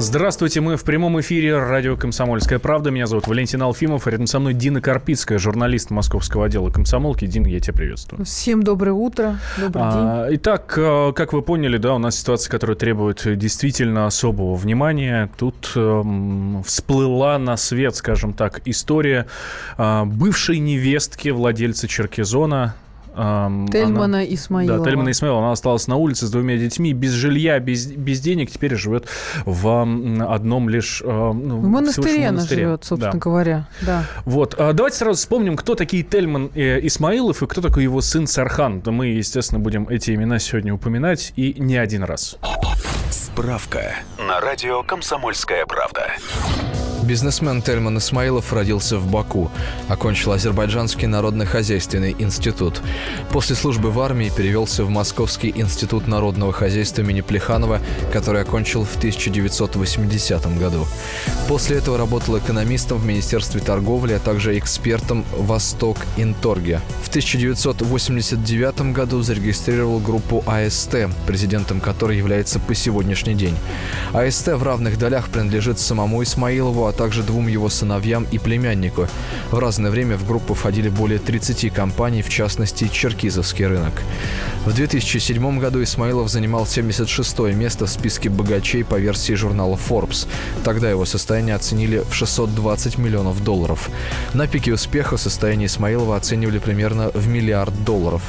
Здравствуйте, мы в прямом эфире радио «Комсомольская правда». Меня зовут Валентин Алфимов, а рядом со мной Дина Карпицкая, журналист московского отдела «Комсомолки». Дин, я тебя приветствую. Всем доброе утро, добрый а, день. Итак, э, как вы поняли, да, у нас ситуация, которая требует действительно особого внимания. Тут э, всплыла на свет, скажем так, история э, бывшей невестки владельца Черкизона, Тельмана она, Исмаилова. Да, Тельмана Исмаилова. Она осталась на улице с двумя детьми, без жилья, без, без денег. Теперь живет в одном лишь... Ну, в монастыре она живет, собственно да. говоря. Да. Вот. А давайте сразу вспомним, кто такие Тельман э, Исмаилов и кто такой его сын Сархан. Да мы, естественно, будем эти имена сегодня упоминать и не один раз. Справка на радио «Комсомольская правда». Бизнесмен Тельман Исмаилов родился в Баку, окончил Азербайджанский народно-хозяйственный институт. После службы в армии перевелся в Московский институт народного хозяйства имени Плеханова, который окончил в 1980 году. После этого работал экономистом в Министерстве торговли, а также экспертом «Восток Инторге». В 1989 году зарегистрировал группу АСТ, президентом которой является по сегодняшний день. АСТ в равных долях принадлежит самому Исмаилову, а также двум его сыновьям и племяннику. В разное время в группу входили более 30 компаний, в частности, Черкизовский рынок. В 2007 году Исмаилов занимал 76 место в списке богачей по версии журнала Forbes. Тогда его состояние оценили в 620 миллионов долларов. На пике успеха состояние Исмаилова оценивали примерно в миллиард долларов.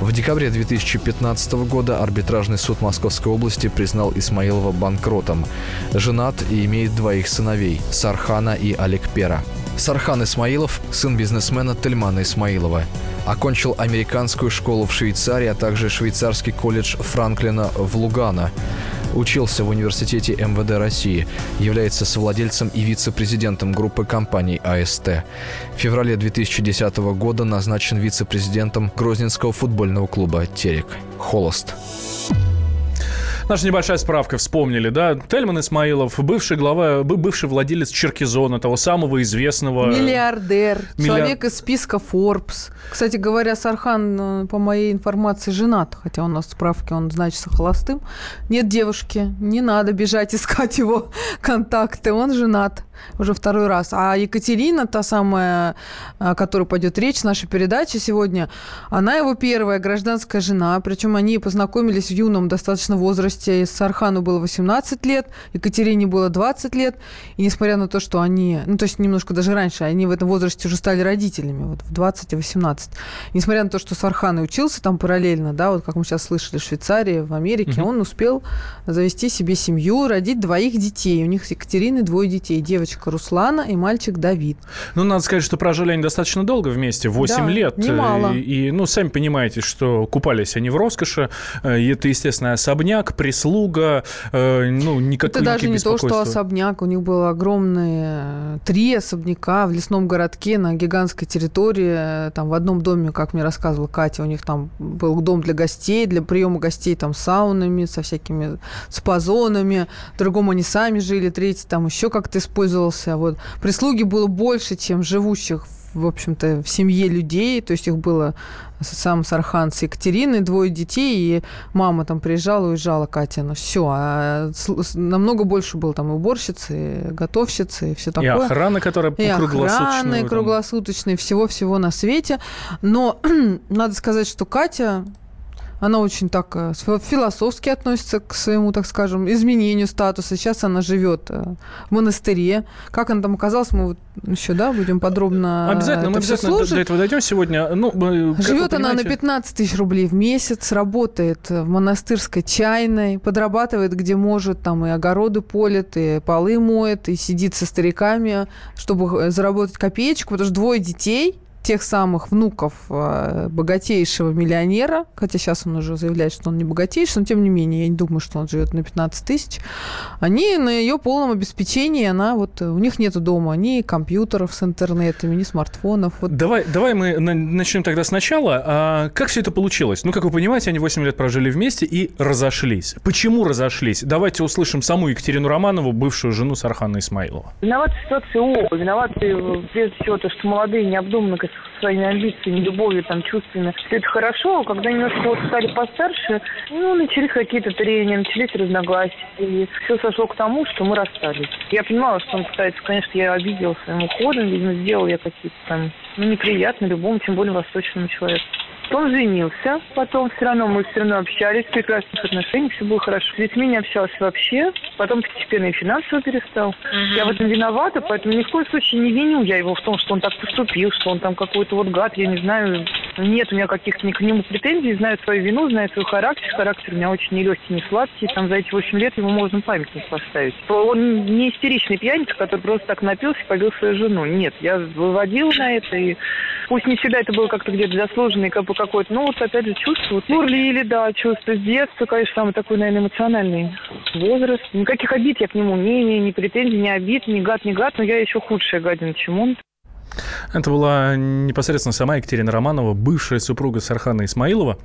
В декабре 2015 года арбитражный суд Московской области признал Исмаилова банкротом. Женат и имеет двоих сыновей – Сархана и Алекпера. Сархан Исмаилов – сын бизнесмена Тельмана Исмаилова. Окончил американскую школу в Швейцарии, а также швейцарский колледж Франклина в Лугано. Учился в университете МВД России. Является совладельцем и вице-президентом группы компаний АСТ. В феврале 2010 года назначен вице-президентом Грозненского футбольного клуба «Терек». Холост. Наша небольшая справка, вспомнили, да? Тельман Исмаилов, бывший глава, бывший владелец Черкизона, того самого известного... Миллиардер, Миллиар... человек из списка Forbes. Кстати говоря, Сархан, э, по моей информации, женат, хотя у нас в справке он значится холостым. Нет девушки, не надо бежать искать его контакты, он женат уже второй раз. А Екатерина, та самая, о которой пойдет речь в нашей передаче сегодня, она его первая гражданская жена, причем они познакомились в юном достаточно возрасте. Сархану было 18 лет, Екатерине было 20 лет. И несмотря на то, что они, ну то есть немножко даже раньше, они в этом возрасте уже стали родителями, вот в 20 и 18. Несмотря на то, что Сархан и учился там параллельно, да, вот как мы сейчас слышали, в Швейцарии, в Америке, угу. он успел завести себе семью, родить двоих детей. У них с Екатериной двое детей, девочка девочка Руслана и мальчик Давид. Ну, надо сказать, что прожили они достаточно долго вместе, 8 да, лет. немало. И, и, ну, сами понимаете, что купались они в роскоши. Э, это, естественно, особняк, прислуга, э, ну, никак, Это даже не то, что особняк. У них было огромные э, три особняка в лесном городке на гигантской территории. Там в одном доме, как мне рассказывала Катя, у них там был дом для гостей, для приема гостей там саунами, со всякими спазонами. В другом они сами жили, третий там еще как-то использовал пользовался. Вот. Прислуги было больше, чем живущих в общем-то, в семье людей, то есть их было сам Сархан с Екатериной, двое детей, и мама там приезжала, уезжала, Катя, ну все, а намного больше было там уборщицы, готовщицы, и все такое. И охрана, которая и охраны круглосуточные, всего-всего на свете. Но надо сказать, что Катя она очень так э, философски относится к своему, так скажем, изменению статуса. Сейчас она живет э, в монастыре. Как она там оказалась, мы вот еще, да, будем подробно Обязательно, мы обязательно слушать. до этого дойдем сегодня. Ну, Живет она на 15 тысяч рублей в месяц, работает в монастырской чайной, подрабатывает где может, там и огороды полит, и полы моет, и сидит со стариками, чтобы заработать копеечку, потому что двое детей – тех самых внуков э, богатейшего миллионера, хотя сейчас он уже заявляет, что он не богатейший, но тем не менее, я не думаю, что он живет на 15 тысяч, они на ее полном обеспечении, она вот, у них нет дома ни компьютеров с интернетами, ни смартфонов. Вот. Давай, давай мы начнем тогда сначала. А как все это получилось? Ну, как вы понимаете, они 8 лет прожили вместе и разошлись. Почему разошлись? Давайте услышим саму Екатерину Романову, бывшую жену Сархана Исмаилова. Виноваты ситуации оба. Виноваты прежде всего то, что молодые необдуманно своими амбициями, любовью, там, чувствами. Все это хорошо, а когда немножко вот стали постарше, ну, начались какие-то трения, начались разногласия. И все сошло к тому, что мы расстались. Я понимала, что он пытается, конечно, я обидела своим уходом, видимо, сделал я какие-то там, ну, неприятно любому, тем более восточному человеку. Он женился, потом все равно мы все равно общались, в прекрасных отношениях, все было хорошо. С детьми не общалась вообще, потом постепенно и финансово перестал. Угу. Я в этом виновата, поэтому ни в коем случае не виню я его в том, что он так поступил, что он там какой-то вот гад, я не знаю. Нет у меня каких-то ни к нему претензий, знаю свою вину, знаю свой характер. Характер у меня очень нелегкий, не сладкий. Там за эти 8 лет ему можно памятник поставить. Он не истеричный пьяница, который просто так напился и побил свою жену. Нет, я выводила на это, и пусть не всегда это было как-то где-то заслуженный, как бы какой-то, ну вот опять же чувство, вот, бурлили, да, чувство с детства, конечно, самый такой, наверное, эмоциональный возраст. Никаких обид я к нему не имею, ни претензий, ни обид, ни гад, ни гад, но я еще худшая гадина, чем он. Это была непосредственно сама Екатерина Романова, бывшая супруга Сархана Исмаилова.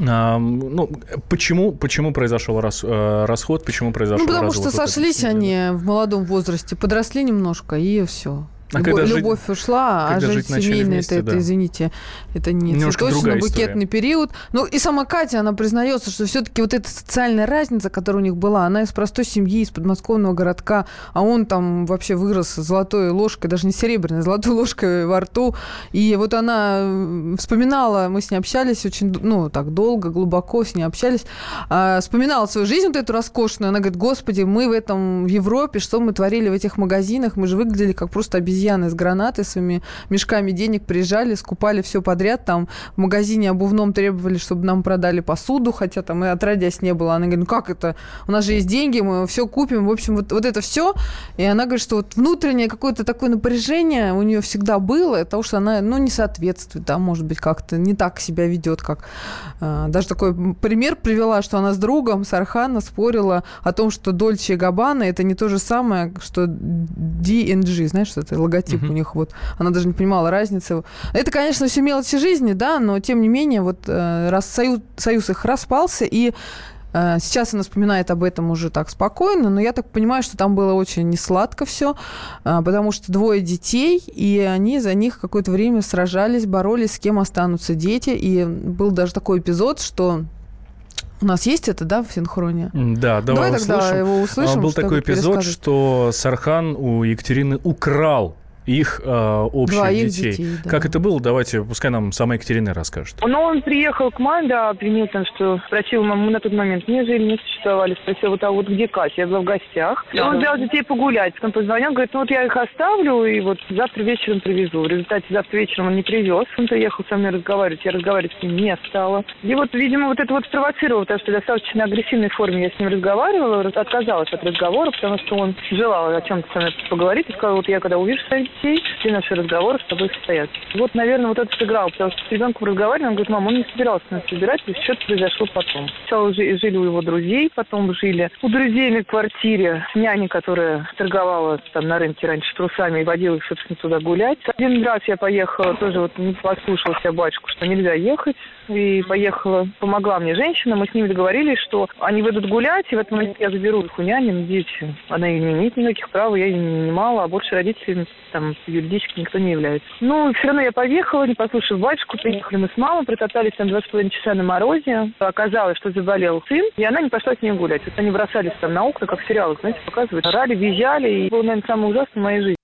А, ну, почему, почему произошел рас, э, расход, почему произошел Ну, потому что сошлись они в молодом возрасте, подросли немножко, и все. А когда любовь жить, ушла, а жить семейная, это, да. это, извините, это не цветочно-букетный период. Ну и сама Катя, она признается, что все-таки вот эта социальная разница, которая у них была, она из простой семьи, из подмосковного городка, а он там вообще вырос золотой ложкой, даже не серебряной, золотой ложкой во рту. И вот она вспоминала, мы с ней общались очень, ну, так долго, глубоко с ней общались, а, вспоминала свою жизнь вот эту роскошную. Она говорит, господи, мы в этом, в Европе, что мы творили в этих магазинах, мы же выглядели как просто обезьяны обезьяны с гранатой своими мешками денег приезжали, скупали все подряд. Там в магазине обувном требовали, чтобы нам продали посуду, хотя там и отродясь не было. Она говорит, ну как это? У нас же есть деньги, мы все купим. В общем, вот, вот это все. И она говорит, что вот внутреннее какое-то такое напряжение у нее всегда было, потому что она, ну, не соответствует, да, может быть, как-то не так себя ведет, как... Э, даже такой пример привела, что она с другом, с Архана, спорила о том, что Дольче и Габбана это не то же самое, что DNG, знаешь, что это логотип uh-huh. у них вот. Она даже не понимала разницы. Это, конечно, все мелочи жизни, да, но тем не менее вот э, раз союз, союз их распался, и э, Сейчас она вспоминает об этом уже так спокойно, но я так понимаю, что там было очень несладко все, э, потому что двое детей, и они за них какое-то время сражались, боролись, с кем останутся дети. И был даже такой эпизод, что у нас есть это, да, в синхроне? Да, давай, давай тогда его услышим. Был такой эпизод, что Сархан у Екатерины украл их э, общих Двоих детей. детей да. Как это было? Давайте, пускай нам сама Екатерина расскажет. Ну, он приехал к маме, да, обвинил там, что спросил маму, мы на тот момент не жили, не существовали, спросил, вот, а вот где Катя? Я была в гостях. И он взял детей погулять. Потом позвонил, говорит, ну вот я их оставлю, и вот завтра вечером привезу. В результате завтра вечером он не привез. Он приехал со мной разговаривать, я разговаривать с ним не стала. И вот, видимо, вот это вот спровоцировало, потому что в достаточно агрессивной форме я с ним разговаривала, отказалась от разговора, потому что он желал о чем-то со мной поговорить, и сказал, вот я когда увижу своих детей, все наши разговоры с тобой состоят. Вот, наверное, вот это сыграло, потому что с ребенком разговаривали, он говорит, мам, он не собирался нас собирать, есть что-то произошло потом. Сначала жили у его друзей, потом жили у друзей на квартире с няней, которая торговала там на рынке раньше трусами и водила их, собственно, туда гулять. Один раз я поехала, тоже вот не послушала себя батюшку, что нельзя ехать, и поехала, помогла мне женщина, мы с ними договорились, что они выйдут гулять, и в этом момент я заберу их у няни, на дети. Она не имеет никаких прав, я ее не нанимала, а больше родителей там юридически никто не является. Ну, все равно я поехала, не послушав батюшку, приехали мы с мамой, протоптались там два с половиной часа на морозе. Оказалось, что заболел сын, и она не пошла с ней гулять. Вот они бросались там на окна, как в сериалах, знаете, показывают. Орали, визжали, и было, наверное, самое ужасное в моей жизни.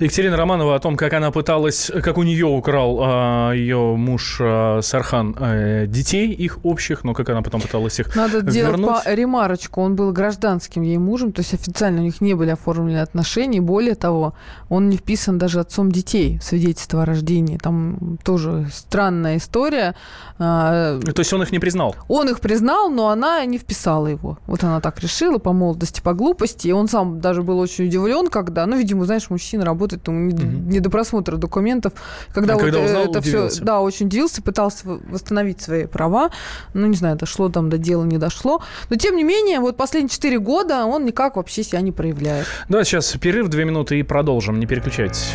Екатерина Романова о том, как она пыталась, как у нее украл а, ее муж а, Сархан а, детей их общих, но как она потом пыталась их Надо вернуть. делать по ремарочку. Он был гражданским ей мужем, то есть официально у них не были оформлены отношения. Более того, он не вписан даже отцом детей в свидетельство о рождении. Там тоже странная история. А, то есть он их не признал? Он их признал, но она не вписала его. Вот она так решила по молодости, по глупости. И он сам даже был очень удивлен, когда, ну, видимо, знаешь, мужчина работает работать, ну, не, mm не до просмотра документов. Когда а вот когда узнал, это все, да, очень удивился, пытался восстановить свои права. Ну, не знаю, дошло там до дела, не дошло. Но, тем не менее, вот последние четыре года он никак вообще себя не проявляет. Да, сейчас перерыв, две минуты и продолжим. Не переключайтесь.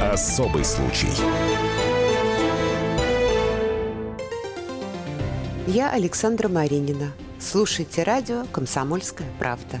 Особый случай. Я Александра Маринина. Слушайте радио «Комсомольская правда».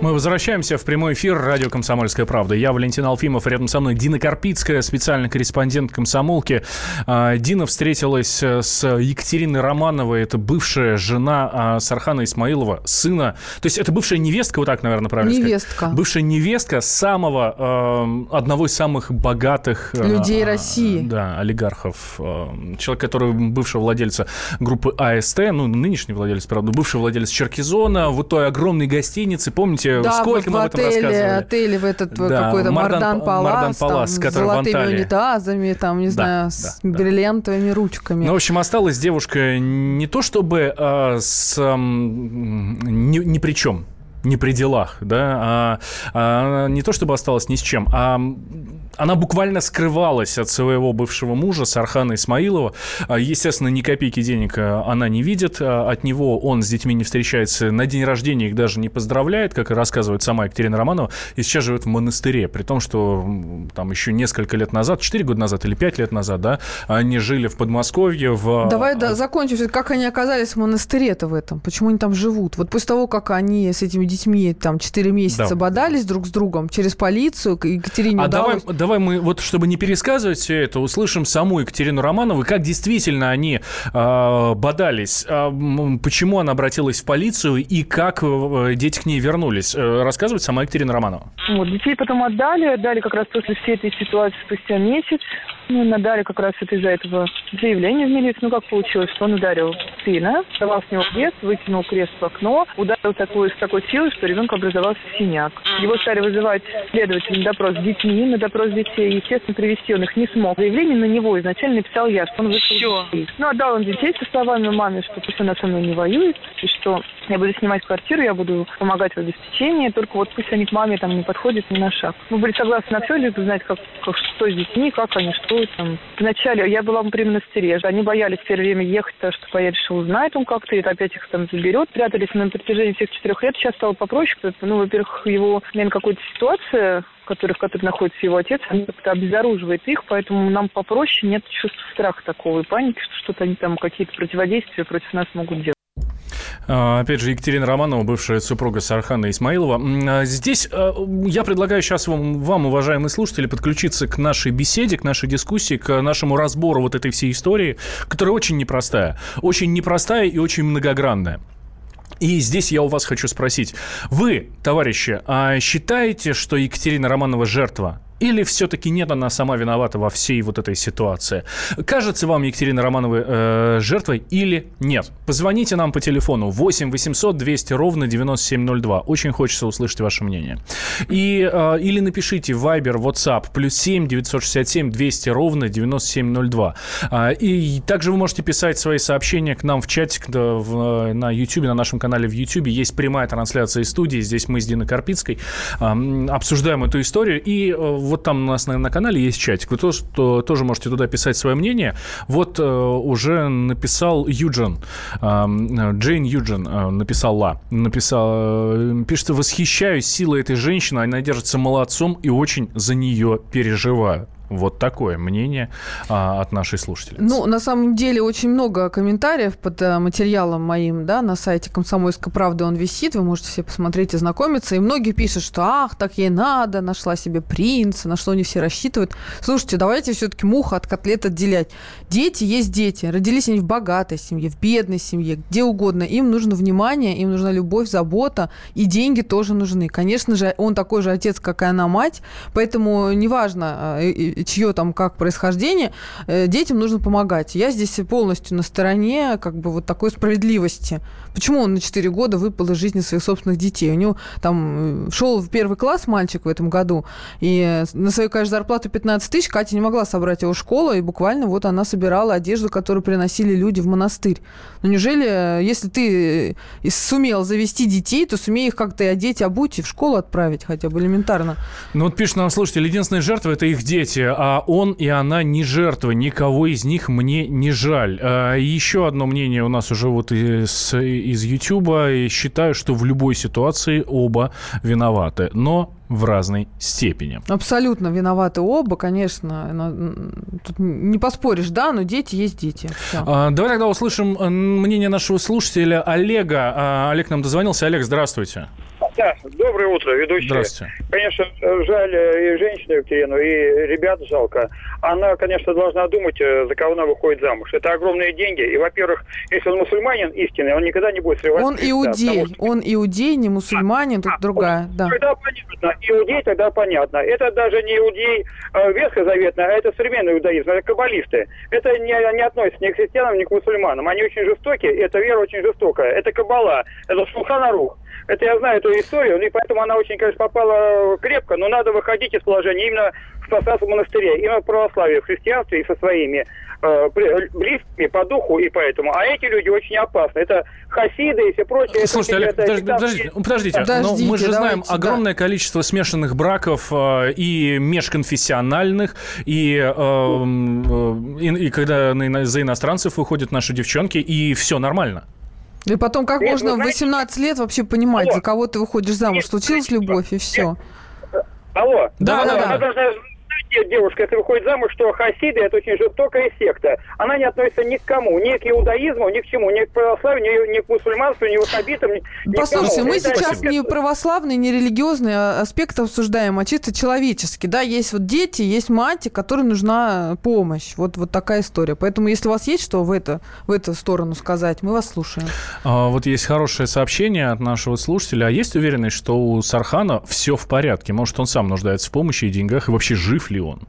Мы возвращаемся в прямой эфир радио «Комсомольская правда». Я Валентин Алфимов, рядом со мной Дина Карпицкая, специальный корреспондент «Комсомолки». А, Дина встретилась э, с Екатериной Романовой, это бывшая жена а, Сархана Исмаилова, сына. То есть это бывшая невестка, вот так, наверное, правильно невестка. сказать? Бывшая невестка самого, э, одного из самых богатых... Э, Людей России. Да, олигархов. Человек, который бывшего владельца группы АСТ, ну, нынешний владелец, правда, бывший владелец Черкизона, в той огромной гостинице, помните, да, сколько в, мы об этом рассказывали. отеле в этот да, какой-то Мардан, Палас, Мардан Палас там, с золотыми унитазами, там, не да, знаю, да, с да. бриллиантовыми ручками. Ну, в общем, осталась девушка не то чтобы а, с... А, ни, ни при чем не при делах, да, а, а не то чтобы осталась ни с чем, а она буквально скрывалась от своего бывшего мужа Сархана Исмаилова. А, естественно, ни копейки денег а, она не видит. А, от него он с детьми не встречается. На день рождения их даже не поздравляет, как и рассказывает сама Екатерина Романова. И сейчас живет в монастыре. При том, что там еще несколько лет назад, 4 года назад или 5 лет назад, да, они жили в Подмосковье. В... Давай да, закончим. Как они оказались в монастыре-то в этом? Почему они там живут? Вот после того, как они с этими детьми там 4 месяца да. бодались друг с другом через полицию, Екатерине а удалось... давай, давай мы, вот чтобы не пересказывать все это, услышим саму Екатерину Романову, как действительно они э, бодались, э, почему она обратилась в полицию и как э, дети к ней вернулись. Э, рассказывает сама Екатерина Романова. Вот, детей потом отдали, отдали как раз после всей этой ситуации спустя месяц. Ну, надали как раз это из-за этого заявление в милицию. Ну, как получилось, что он ударил сына, давал с него крест, вытянул крест в окно, ударил такой, с такой силой, что ребенку образовался синяк. Его стали вызывать следователь на допрос с детьми, на допрос детей. Естественно, привести он их не смог. Заявление на него изначально написал я, что он вышел детей. Ну, отдал он детей со словами маме, что пусть она со мной не воюет, и что я буду снимать квартиру, я буду помогать в обеспечении, только вот пусть они к маме там не подходят ни на шаг. Мы были согласны на все, лишь бы знать, как, как, что с детьми, как они, что там. Вначале я была при монастыре, они боялись в первое время ехать, потому что я решила, узнает он как-то, и опять их там заберет. Прятались на протяжении всех четырех лет, сейчас стало попроще, потому ну, во-первых, его, наверное, какая-то ситуация, который, в которой находится его отец, они как-то обезоруживает их, поэтому нам попроще, нет чувства страха такого и паники, что что-то они там, какие-то противодействия против нас могут делать. А, опять же, Екатерина Романова, бывшая супруга Сархана Исмаилова. А, здесь а, я предлагаю сейчас вам, вам, уважаемые слушатели, подключиться к нашей беседе, к нашей дискуссии, к нашему разбору вот этой всей истории, которая очень непростая. Очень непростая и очень многогранная. И здесь я у вас хочу спросить. Вы, товарищи, считаете, что Екатерина Романова жертва? Или все-таки нет, она сама виновата во всей вот этой ситуации? Кажется вам Екатерина Романова э, жертвой или нет? Позвоните нам по телефону 8 800 200 ровно 9702. Очень хочется услышать ваше мнение. И, э, или напишите Viber, WhatsApp, плюс 7 967 200 ровно 9702. Э, и также вы можете писать свои сообщения к нам в чатик да, в, на YouTube, на нашем канале в YouTube. Есть прямая трансляция из студии. Здесь мы с Диной Карпицкой э, обсуждаем эту историю. И э, вот там у нас на, на канале есть чатик. Вы тоже, то, тоже можете туда писать свое мнение. Вот э, уже написал Юджин, э, Джейн Юджин э, написала, написал, э, пишет, восхищаюсь силой этой женщины, она держится молодцом и очень за нее переживаю. Вот такое мнение а, от нашей слушательницы. Ну, на самом деле, очень много комментариев под а, материалом моим, да, на сайте «Комсомольской правды» он висит, вы можете все посмотреть и знакомиться, и многие пишут, что ах, так ей надо, нашла себе принца, на что они все рассчитывают. Слушайте, давайте все-таки муха от котлет отделять. Дети есть дети, родились они в богатой семье, в бедной семье, где угодно. Им нужно внимание, им нужна любовь, забота, и деньги тоже нужны. Конечно же, он такой же отец, как и она мать, поэтому неважно, а, чье там как происхождение, э, детям нужно помогать. Я здесь полностью на стороне как бы вот такой справедливости. Почему он на 4 года выпал из жизни своих собственных детей? У него там э, шел в первый класс мальчик в этом году, и на свою, конечно, зарплату 15 тысяч Катя не могла собрать его в школу, и буквально вот она собирала одежду, которую приносили люди в монастырь. Но неужели, если ты сумел завести детей, то сумей их как-то и одеть, обуть и в школу отправить хотя бы элементарно? Ну вот пишет нам слушатель, единственная жертва – это их дети, а он и она не жертва, никого из них мне не жаль. А еще одно мнение у нас уже вот из, из и считаю, что в любой ситуации оба виноваты, но в разной степени. Абсолютно виноваты оба, конечно. Тут не поспоришь, да, но дети есть дети. А, давай тогда услышим мнение нашего слушателя Олега. А, Олег нам дозвонился. Олег, здравствуйте. Да, доброе утро, ведущий. Здравствуйте. Конечно, жаль и женщину Екатерину, и ребят жалко. Она, конечно, должна думать, э, за кого она выходит замуж. Это огромные деньги. И, во-первых, если он мусульманин истинный, он никогда не будет срывать. Он иудей. Что... Он иудей, не мусульманин, а, тут а, другая. Да. Тогда понятно. Иудей тогда понятно. Это даже не иудей э, ветхозаветный, а это современный иудаизм. Это каббалисты. Это не, не относится ни к христианам, ни к мусульманам. Они очень жестокие. Эта вера очень жестокая. Это каббала. Это шулханарух. Это я знаю эту историю, и поэтому она очень, конечно, попала крепко, но надо выходить из положения именно в монастыре, именно в православии, в христианстве и со своими э, близкими по духу и поэтому. А эти люди очень опасны. Это хасиды и все прочее. Слушайте, Олег, это, подожди, подождите, подождите, подождите, но мы же знаем давайте, огромное да. количество смешанных браков э, и межконфессиональных, и, э, э, и, и когда на, за иностранцев выходят наши девчонки, и все нормально. И потом, как Нет, можно в 18 лет вообще понимать, Алло. за кого ты выходишь замуж? Случилась любовь, и все. Алло. Да, да, да. да. Девушка, если выходит замуж, что хасиды – это очень жестокая секта. Она не относится ни к кому, ни к иудаизму, ни к чему, ни к православию, ни, ни к мусульманству, ни к ваххабитам, ни, Послушайте, мы это сейчас не православный, не религиозный а аспект обсуждаем, а чисто человеческий. Да, есть вот дети, есть мать, которой нужна помощь. Вот, вот такая история. Поэтому, если у вас есть что в, это, в эту сторону сказать, мы вас слушаем. А, вот есть хорошее сообщение от нашего слушателя. А есть уверенность, что у Сархана все в порядке? Может, он сам нуждается в помощи и деньгах, и вообще жив ли он?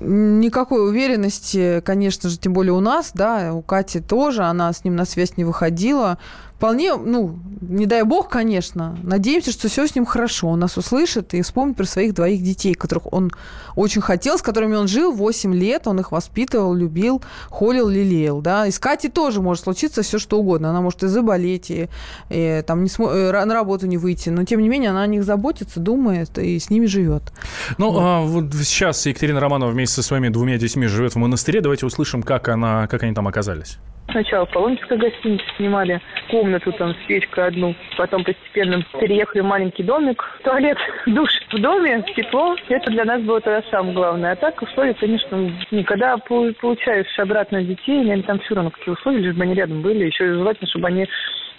Никакой уверенности, конечно же, тем более у нас, да, у Кати тоже, она с ним на связь не выходила вполне, ну, не дай бог, конечно, надеемся, что все с ним хорошо. Он нас услышит и вспомнит про своих двоих детей, которых он очень хотел, с которыми он жил 8 лет, он их воспитывал, любил, холил, лелеял, да. И с Катей тоже может случиться все что угодно. Она может и заболеть, и, и там не смо... Э, на работу не выйти, но тем не менее она о них заботится, думает и с ними живет. Ну, вот. А, вот сейчас Екатерина Романова вместе со своими двумя детьми живет в монастыре. Давайте услышим, как, она, как они там оказались. Сначала в Паломнической гостинице снимали комнату там с печкой одну, потом постепенно переехали в маленький домик. Туалет, душ в доме, тепло. Это для нас было тогда самое главное. А так условия, конечно, никогда получаешь обратно детей, наверное, там все равно какие условия, лишь бы они рядом были. Еще желательно, чтобы они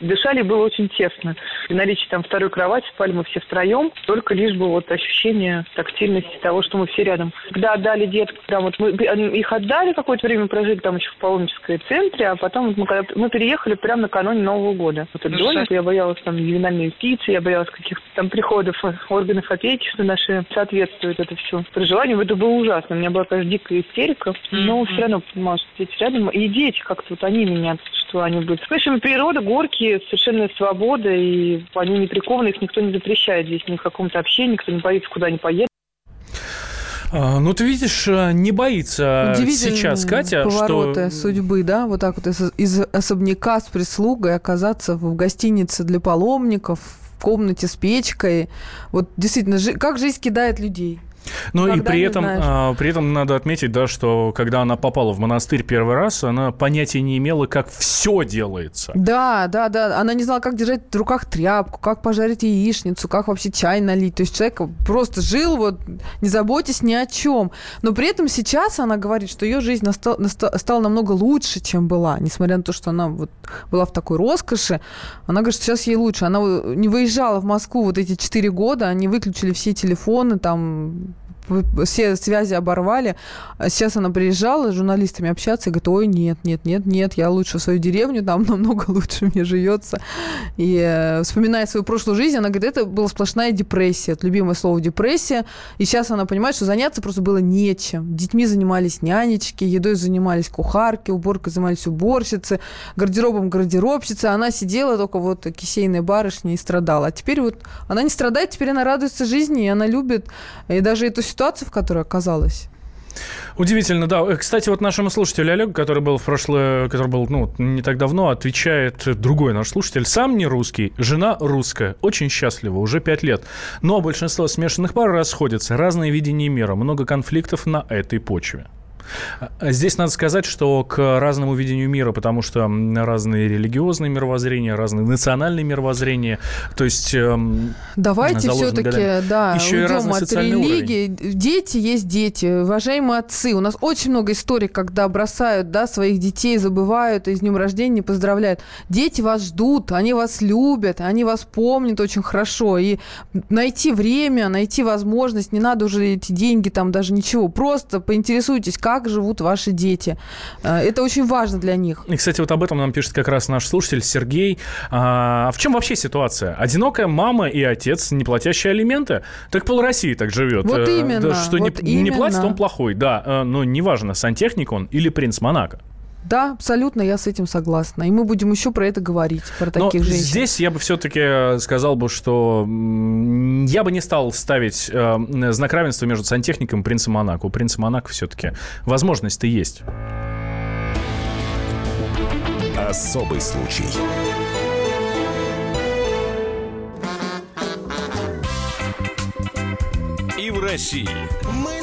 дышали, было очень тесно. При наличии там второй кровати спали мы все втроем, только лишь бы вот ощущение тактильности того, что мы все рядом. Когда отдали деток, там вот мы их отдали, какое-то время прожили там еще в паломнической центре, а потом мы, когда, мы переехали прямо накануне Нового года. Вот этот домик, я боялась там ювенальной птицы, я боялась каких-то там приходов органов опеки, что наши соответствуют это все проживанию. Это было ужасно. У меня была, конечно, дикая истерика, но все равно понимала, что дети рядом. И дети как-то вот они меня что они будут. В общем, природа, горки, совершенная свобода, и они не прикованы, их никто не запрещает здесь ни в каком-то общении, никто не боится, куда они поедут. А, ну, ты видишь, э, не боится сейчас Катя, повороты что... судьбы, да, вот так вот из, из особняка с прислугой оказаться в гостинице для паломников, в комнате с печкой. Вот действительно, как жизнь кидает людей. Ну и при этом, а, при этом надо отметить, да, что когда она попала в монастырь первый раз, она понятия не имела, как все делается. Да, да, да. Она не знала, как держать в руках тряпку, как пожарить яичницу, как вообще чай налить. То есть человек просто жил, вот, не заботясь ни о чем. Но при этом сейчас она говорит, что ее жизнь настал, настал, стала намного лучше, чем была. Несмотря на то, что она вот была в такой роскоши, она говорит, что сейчас ей лучше. Она не выезжала в Москву вот эти четыре года, они выключили все телефоны, там все связи оборвали. Сейчас она приезжала с журналистами общаться и говорит, ой, нет, нет, нет, нет, я лучше в свою деревню, там намного лучше мне живется. И э, вспоминая свою прошлую жизнь, она говорит, это была сплошная депрессия. Это любимое слово депрессия. И сейчас она понимает, что заняться просто было нечем. Детьми занимались нянечки, едой занимались кухарки, уборкой занимались уборщицы, гардеробом гардеробщицы. Она сидела только вот кисейной барышней и страдала. А теперь вот она не страдает, теперь она радуется жизни, и она любит. И даже эту в которой оказалась. Удивительно, да. Э, кстати, вот нашему слушателю Олегу, который был в прошлое, который был, ну, не так давно, отвечает другой наш слушатель. Сам не русский, жена русская, очень счастлива, уже пять лет. Но большинство смешанных пар расходятся, разные видения мира, много конфликтов на этой почве. А здесь надо сказать, что к разному видению мира, потому что разные религиозные мировоззрения, разные национальные мировоззрения, то есть... Эм, Давайте все-таки, да, еще уйдем от религии. Уровень. Дети есть дети, уважаемые отцы. У нас очень много историй, когда бросают да, своих детей, забывают, и с днем рождения не поздравляют. Дети вас ждут, они вас любят, они вас помнят очень хорошо. И найти время, найти возможность, не надо уже эти деньги, там даже ничего, просто поинтересуйтесь, как как живут ваши дети. Э, это очень важно для них. И, кстати, вот об этом нам пишет как раз наш слушатель Сергей. А, в чем вообще ситуация? Одинокая мама и отец, не платящие алименты? Так пол России так живет. Вот э, именно. Что вот не, именно. не платит, он плохой. Да, э, но неважно, сантехник он или принц Монако. Да, абсолютно, я с этим согласна. И мы будем еще про это говорить, про таких Но женщин. Здесь я бы все-таки сказал бы, что я бы не стал ставить э, знак равенства между сантехником и принцем Монако. У принца Монако все-таки возможность-то есть. Особый случай. И в России. Мысли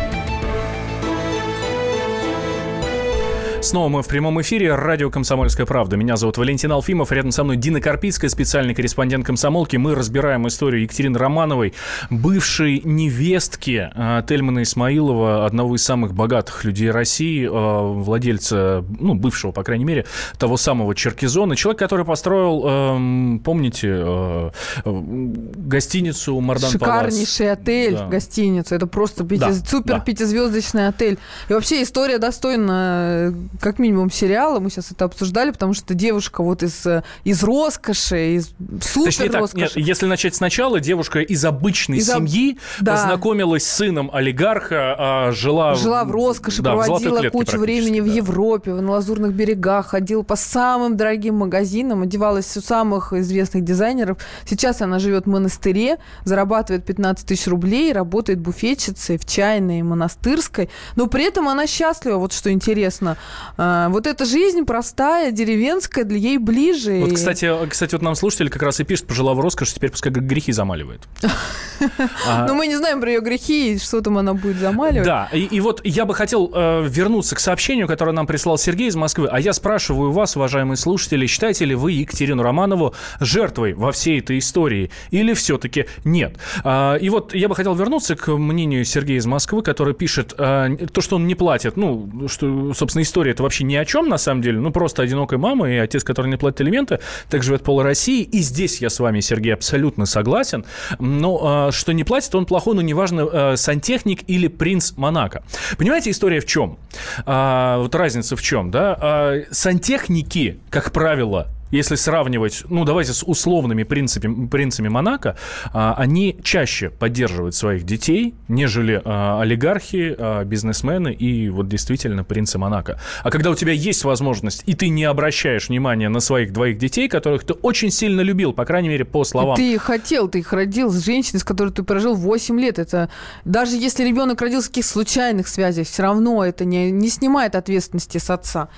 Снова мы в прямом эфире. Радио «Комсомольская правда». Меня зовут Валентин Алфимов. Рядом со мной Дина Карпицкая, специальный корреспондент «Комсомолки». Мы разбираем историю Екатерины Романовой, бывшей невестки э, Тельмана Исмаилова, одного из самых богатых людей России, э, владельца, ну, бывшего, по крайней мере, того самого Черкизона. Человек, который построил, э, помните, э, гостиницу Мардан Шикарнейший Палас. отель, да. гостиница. Это просто пяти... да, супер да. пятизвездочный отель. И вообще история достойна как минимум сериала, мы сейчас это обсуждали, потому что девушка вот из, из роскоши, из супер Точнее роскоши. Так, нет, если начать сначала, девушка из обычной из семьи да. познакомилась с сыном олигарха, а, жила... Жила в роскоши, да, проводила в кучу времени да. в Европе, на Лазурных берегах, ходила по самым дорогим магазинам, одевалась у самых известных дизайнеров. Сейчас она живет в монастыре, зарабатывает 15 тысяч рублей, работает буфетчицей в чайной монастырской, но при этом она счастлива, вот что интересно. А, вот эта жизнь простая, деревенская, для ей ближе. Вот, кстати, кстати, вот нам слушатель как раз и пишет, пожила в роскошь, теперь пускай грехи замаливает. Но мы не знаем про ее грехи, что там она будет замаливать. Да, и вот я бы хотел э, вернуться к сообщению, которое нам прислал Сергей из Москвы. А я спрашиваю вас, уважаемые слушатели, считаете ли вы Екатерину Романову жертвой во всей этой истории? Или все-таки нет? А, и вот я бы хотел вернуться к мнению Сергея из Москвы, который пишет э, то, что он не платит. Ну, что, собственно, история это вообще ни о чем на самом деле. Ну, просто одинокая мама и отец, который не платит элементы, так живет пол России. И здесь я с вами, Сергей, абсолютно согласен. Но э, что не платит, он плохой, но неважно, э, сантехник или принц Монако. Понимаете, история в чем? Э, вот разница в чем, да? Э, сантехники, как правило, если сравнивать, ну, давайте с условными принципами, принцами Монако, а, они чаще поддерживают своих детей, нежели а, олигархи, а, бизнесмены и вот действительно принцы Монако. А когда у тебя есть возможность, и ты не обращаешь внимания на своих двоих детей, которых ты очень сильно любил, по крайней мере, по словам... Ты хотел, ты их родил с женщиной, с которой ты прожил 8 лет. Это даже если ребенок родился в каких случайных связях, все равно это не, не снимает ответственности с отца.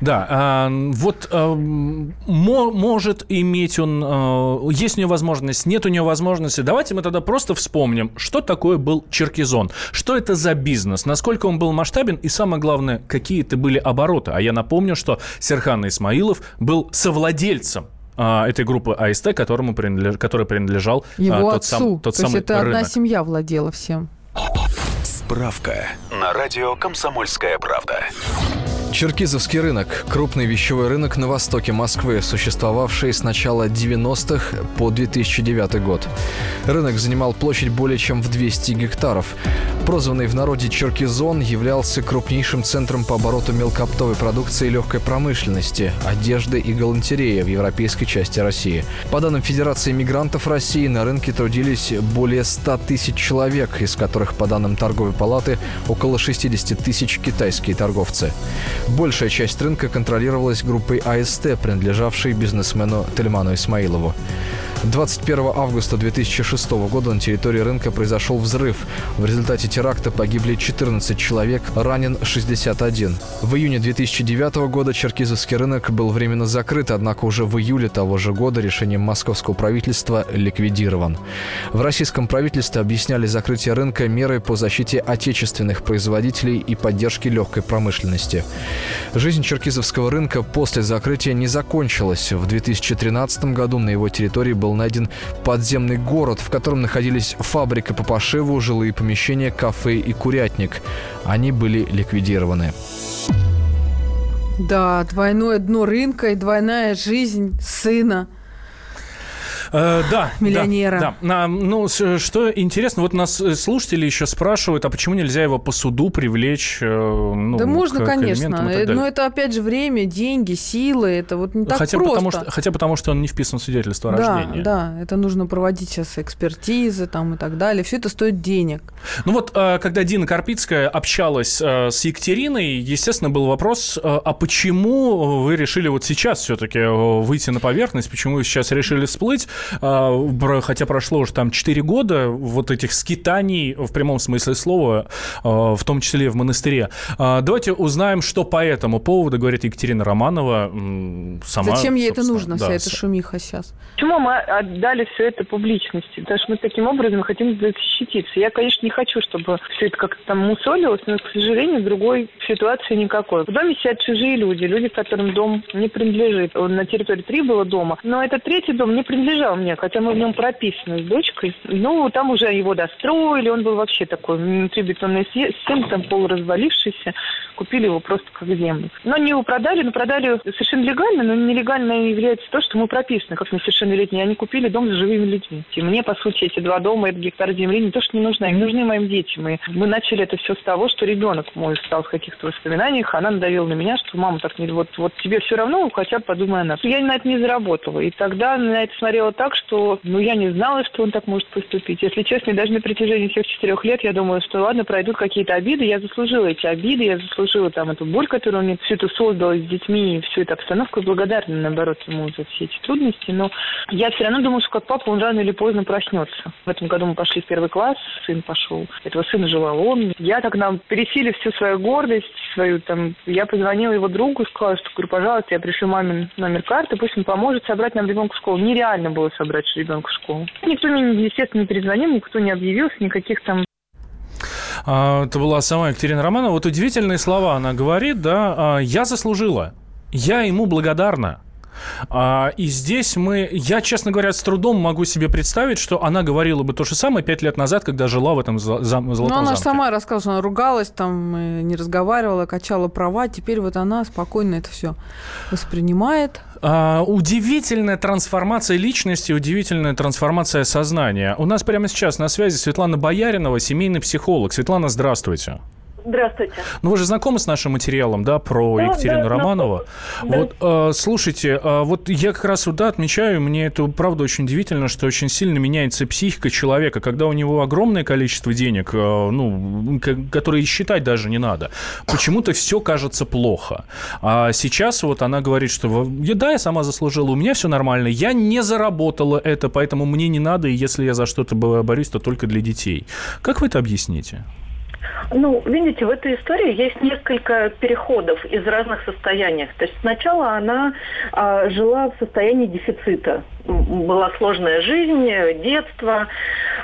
Да, а, вот а, может иметь он, э, есть у него возможность, нет у него возможности. Давайте мы тогда просто вспомним, что такое был Черкизон, что это за бизнес, насколько он был масштабен и самое главное, какие это были обороты. А я напомню, что Серхан Исмаилов был совладельцем а, этой группы АСТ, которому принадлеж... который принадлежал а, Его тот, отцу. сам, тот То самый есть это рынок. одна семья владела всем. Справка на радио «Комсомольская правда». Черкизовский рынок – крупный вещевой рынок на востоке Москвы, существовавший с начала 90-х по 2009 год. Рынок занимал площадь более чем в 200 гектаров. Прозванный в народе Черкизон являлся крупнейшим центром по обороту мелкооптовой продукции легкой промышленности, одежды и галантереи в европейской части России. По данным Федерации мигрантов России, на рынке трудились более 100 тысяч человек, из которых, по данным торговой палаты, около 60 тысяч китайские торговцы. Большая часть рынка контролировалась группой АСТ, принадлежавшей бизнесмену Тельману Исмаилову. 21 августа 2006 года на территории рынка произошел взрыв. В результате теракта погибли 14 человек, ранен 61. В июне 2009 года Черкизовский рынок был временно закрыт, однако уже в июле того же года решением московского правительства ликвидирован. В российском правительстве объясняли закрытие рынка мерой по защите отечественных производителей и поддержке легкой промышленности. Жизнь Черкизовского рынка после закрытия не закончилась. В 2013 году на его территории был найден подземный город, в котором находились фабрика по пошиву, жилые помещения, кафе и курятник. Они были ликвидированы. Да, двойное дно рынка и двойная жизнь сына. Э, да, Миллионера. Да, да. А, ну, что интересно, вот нас э, слушатели еще спрашивают, а почему нельзя его по суду привлечь? э, ну, да можно, к- к конечно. далее? Но это опять же время, деньги, силы. Это вот не так хотя, просто. потому что, хотя потому, что он не вписан в свидетельство о да, рождении. да, это нужно проводить сейчас экспертизы там и так далее. Все это стоит денег. Ну вот, когда Дина Карпицкая общалась с Екатериной, естественно, был вопрос, а почему вы решили вот сейчас все-таки выйти на поверхность, почему вы сейчас решили всплыть, хотя прошло уже там 4 года вот этих скитаний в прямом смысле слова, э, в том числе и в монастыре. Э, Давайте узнаем, что по этому поводу говорит Екатерина Романова сама. Зачем ей это нужно, да, вся эта шумиха сейчас? Почему мы отдали все это публичности? Потому что мы таким образом хотим защититься. Я, конечно, не хочу, чтобы все это как-то там мусолилось, но, к сожалению, другой ситуации никакой. В доме сидят чужие люди, люди, которым дом не принадлежит. Он На территории три было дома, но этот третий дом не принадлежал мне, хотя мы в нем прописаны с дочкой. Ну, там уже его достроили, он был вообще такой внутри бетонной се- стены, там пол развалившийся. Купили его просто как землю. Но они его продали, но продали совершенно легально, но нелегально является то, что мы прописаны как несовершеннолетние. Они купили дом с живыми людьми. И мне, по сути, эти два дома, этот гектар земли не то, что не нужны, они нужны моим детям. И мы начали это все с того, что ребенок мой стал в каких-то воспоминаниях, она надавила на меня, что мама так не... Вот, вот тебе все равно, хотя подумай о нас. Я на это не заработала. И тогда на это смотрела так, что ну я не знала, что он так может поступить. Если честно, даже на протяжении всех четырех лет я думала, что ладно, пройдут какие-то обиды, я заслужила эти обиды, я заслужила там эту боль, которую он мне все это создал с детьми, и всю эту обстановку, и благодарна, наоборот, ему за все эти трудности. Но я все равно думаю, что как папа он рано или поздно проснется. В этом году мы пошли в первый класс, сын пошел. Этого сына желал он. Я так нам пересилив всю свою гордость, свою там, я позвонила его другу, сказала, что, говорю, пожалуйста, я пришлю мамин номер карты, пусть он поможет собрать нам ребенка в школу. Нереально было собрать ребенка в школу. Никто мне, естественно, не перезвонил, никто не объявился, никаких там А, Это была сама Екатерина Романова. Вот удивительные слова она говорит, да, а, я заслужила, я ему благодарна. А, и здесь мы, я, честно говоря, с трудом могу себе представить, что она говорила бы то же самое пять лет назад, когда жила в этом зам- золотом Ну, она же замке. сама рассказывала, что она ругалась, там, не разговаривала, качала права. Теперь вот она спокойно это все воспринимает. А, удивительная трансформация личности, удивительная трансформация сознания. У нас прямо сейчас на связи Светлана Бояринова, семейный психолог. Светлана, здравствуйте. Здравствуйте. Ну, вы же знакомы с нашим материалом, да, про да, Екатерину да, Романову? Да. Вот, э, слушайте, э, вот я как раз сюда отмечаю, мне это правда очень удивительно, что очень сильно меняется психика человека, когда у него огромное количество денег, э, ну, которые считать даже не надо. Почему-то все кажется плохо. А сейчас вот она говорит, что да, я сама заслужила, у меня все нормально, я не заработала это, поэтому мне не надо, и если я за что-то борюсь, то только для детей. Как вы это объясните? Ну, видите, в этой истории есть несколько переходов из разных состояний. То есть сначала она а, жила в состоянии дефицита. Была сложная жизнь, детство.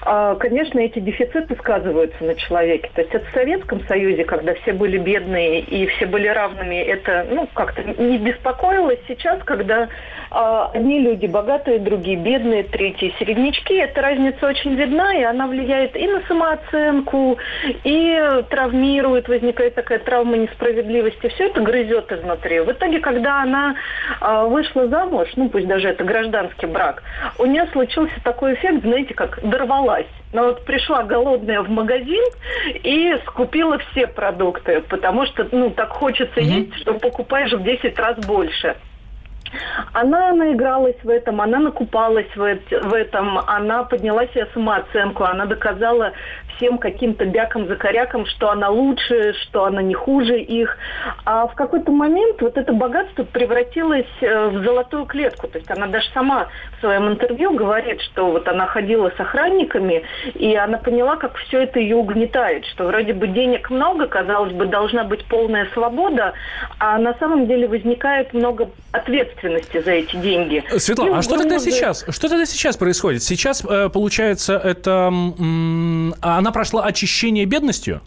А, конечно, эти дефициты сказываются на человеке. То есть это в Советском Союзе, когда все были бедные и все были равными, это ну, как-то не беспокоило. Сейчас, когда а, одни люди богатые, другие бедные, третьи середнячки, эта разница очень видна, и она влияет и на самооценку, и травмирует, возникает такая травма несправедливости, все это грызет изнутри. В итоге, когда она э, вышла замуж, ну пусть даже это гражданский брак, у нее случился такой эффект, знаете, как дорвалась. Но вот пришла голодная в магазин и скупила все продукты, потому что, ну, так хочется mm-hmm. есть, что покупаешь в 10 раз больше. Она наигралась в этом, она накупалась в, в этом, она подняла себе самооценку, она доказала всем каким-то бякам-закорякам, что она лучше, что она не хуже их. А в какой-то момент вот это богатство превратилось э, в золотую клетку. То есть она даже сама в своем интервью говорит, что вот она ходила с охранниками, и она поняла, как все это ее угнетает, что вроде бы денег много, казалось бы, должна быть полная свобода, а на самом деле возникает много ответственности за эти деньги. Светлана, и а что тогда сейчас? Что тогда сейчас происходит? Сейчас, э, получается, это... Она прошла очищение бедностью?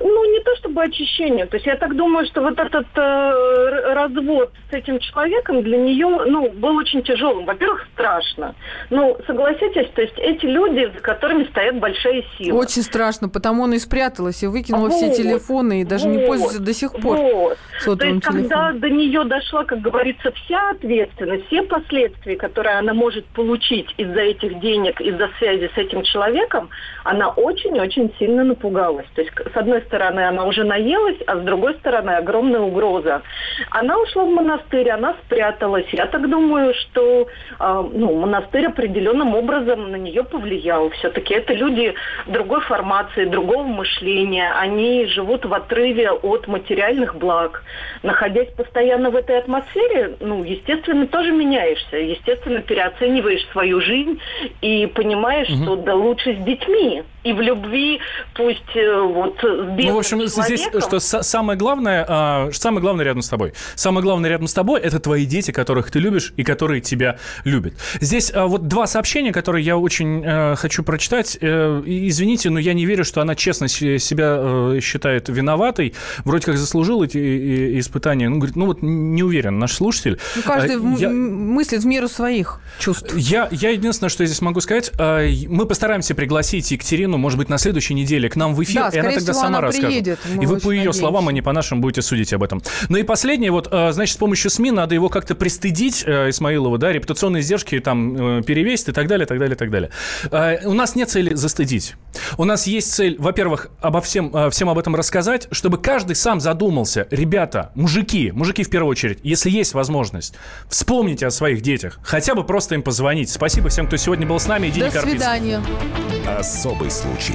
Ну, не то чтобы очищение. То есть я так думаю, что вот этот э, развод с этим человеком для нее, ну, был очень тяжелым. Во-первых, страшно. Ну, согласитесь, то есть эти люди, за которыми стоят большие силы. Очень страшно, потому она и спряталась, и выкинула вот, все телефоны, и даже вот, не пользуется до сих пор вот. То есть, телефоном. когда до нее дошла, как говорится, вся ответственность, все последствия, которые она может получить из-за этих денег, из-за связи с этим человеком, она очень-очень сильно напугалась. То есть, с одной стороны, она уже наелась, а с другой стороны, огромная угроза. Она ушла в монастырь, она спряталась. Я так думаю, что э, ну, монастырь определенным образом на нее повлиял. Все-таки это люди другой формации, другого мышления. Они живут в отрыве от материальных благ. Находясь постоянно в этой атмосфере, ну, естественно, тоже меняешься. Естественно, переоцениваешь свою жизнь и понимаешь, угу. что да лучше с детьми. И в любви, пусть э, вот ну, в общем, здесь что самое главное, а, самое главное рядом с тобой. Самое главное рядом с тобой это твои дети, которых ты любишь и которые тебя любят. Здесь а, вот два сообщения, которые я очень а, хочу прочитать. А, извините, но я не верю, что она честно себя а, считает виноватой. Вроде как заслужил эти и, и испытания. Ну, говорит, ну вот не уверен, наш слушатель. Ну, каждый а, я... мыслит в меру своих чувств. Я, я единственное, что я здесь могу сказать, а, мы постараемся пригласить Екатерину, может быть, на следующей неделе к нам в эфир, да, и она тогда всего, сама она расскажет. Приедет, и вы по ее надеемся. словам, а не по нашим будете судить об этом. Ну и последнее, вот, э, значит, с помощью СМИ надо его как-то пристыдить, э, Исмаилова, да, репутационные издержки там э, перевесить и так далее, так далее, так далее. У нас нет цели застыдить. У нас есть цель, во-первых, обо всем, всем об этом рассказать, чтобы каждый сам задумался. Ребята, мужики, мужики в первую очередь, если есть возможность, вспомните о своих детях. Хотя бы просто им позвонить. Спасибо всем, кто сегодня был с нами. До свидания. Особый случай.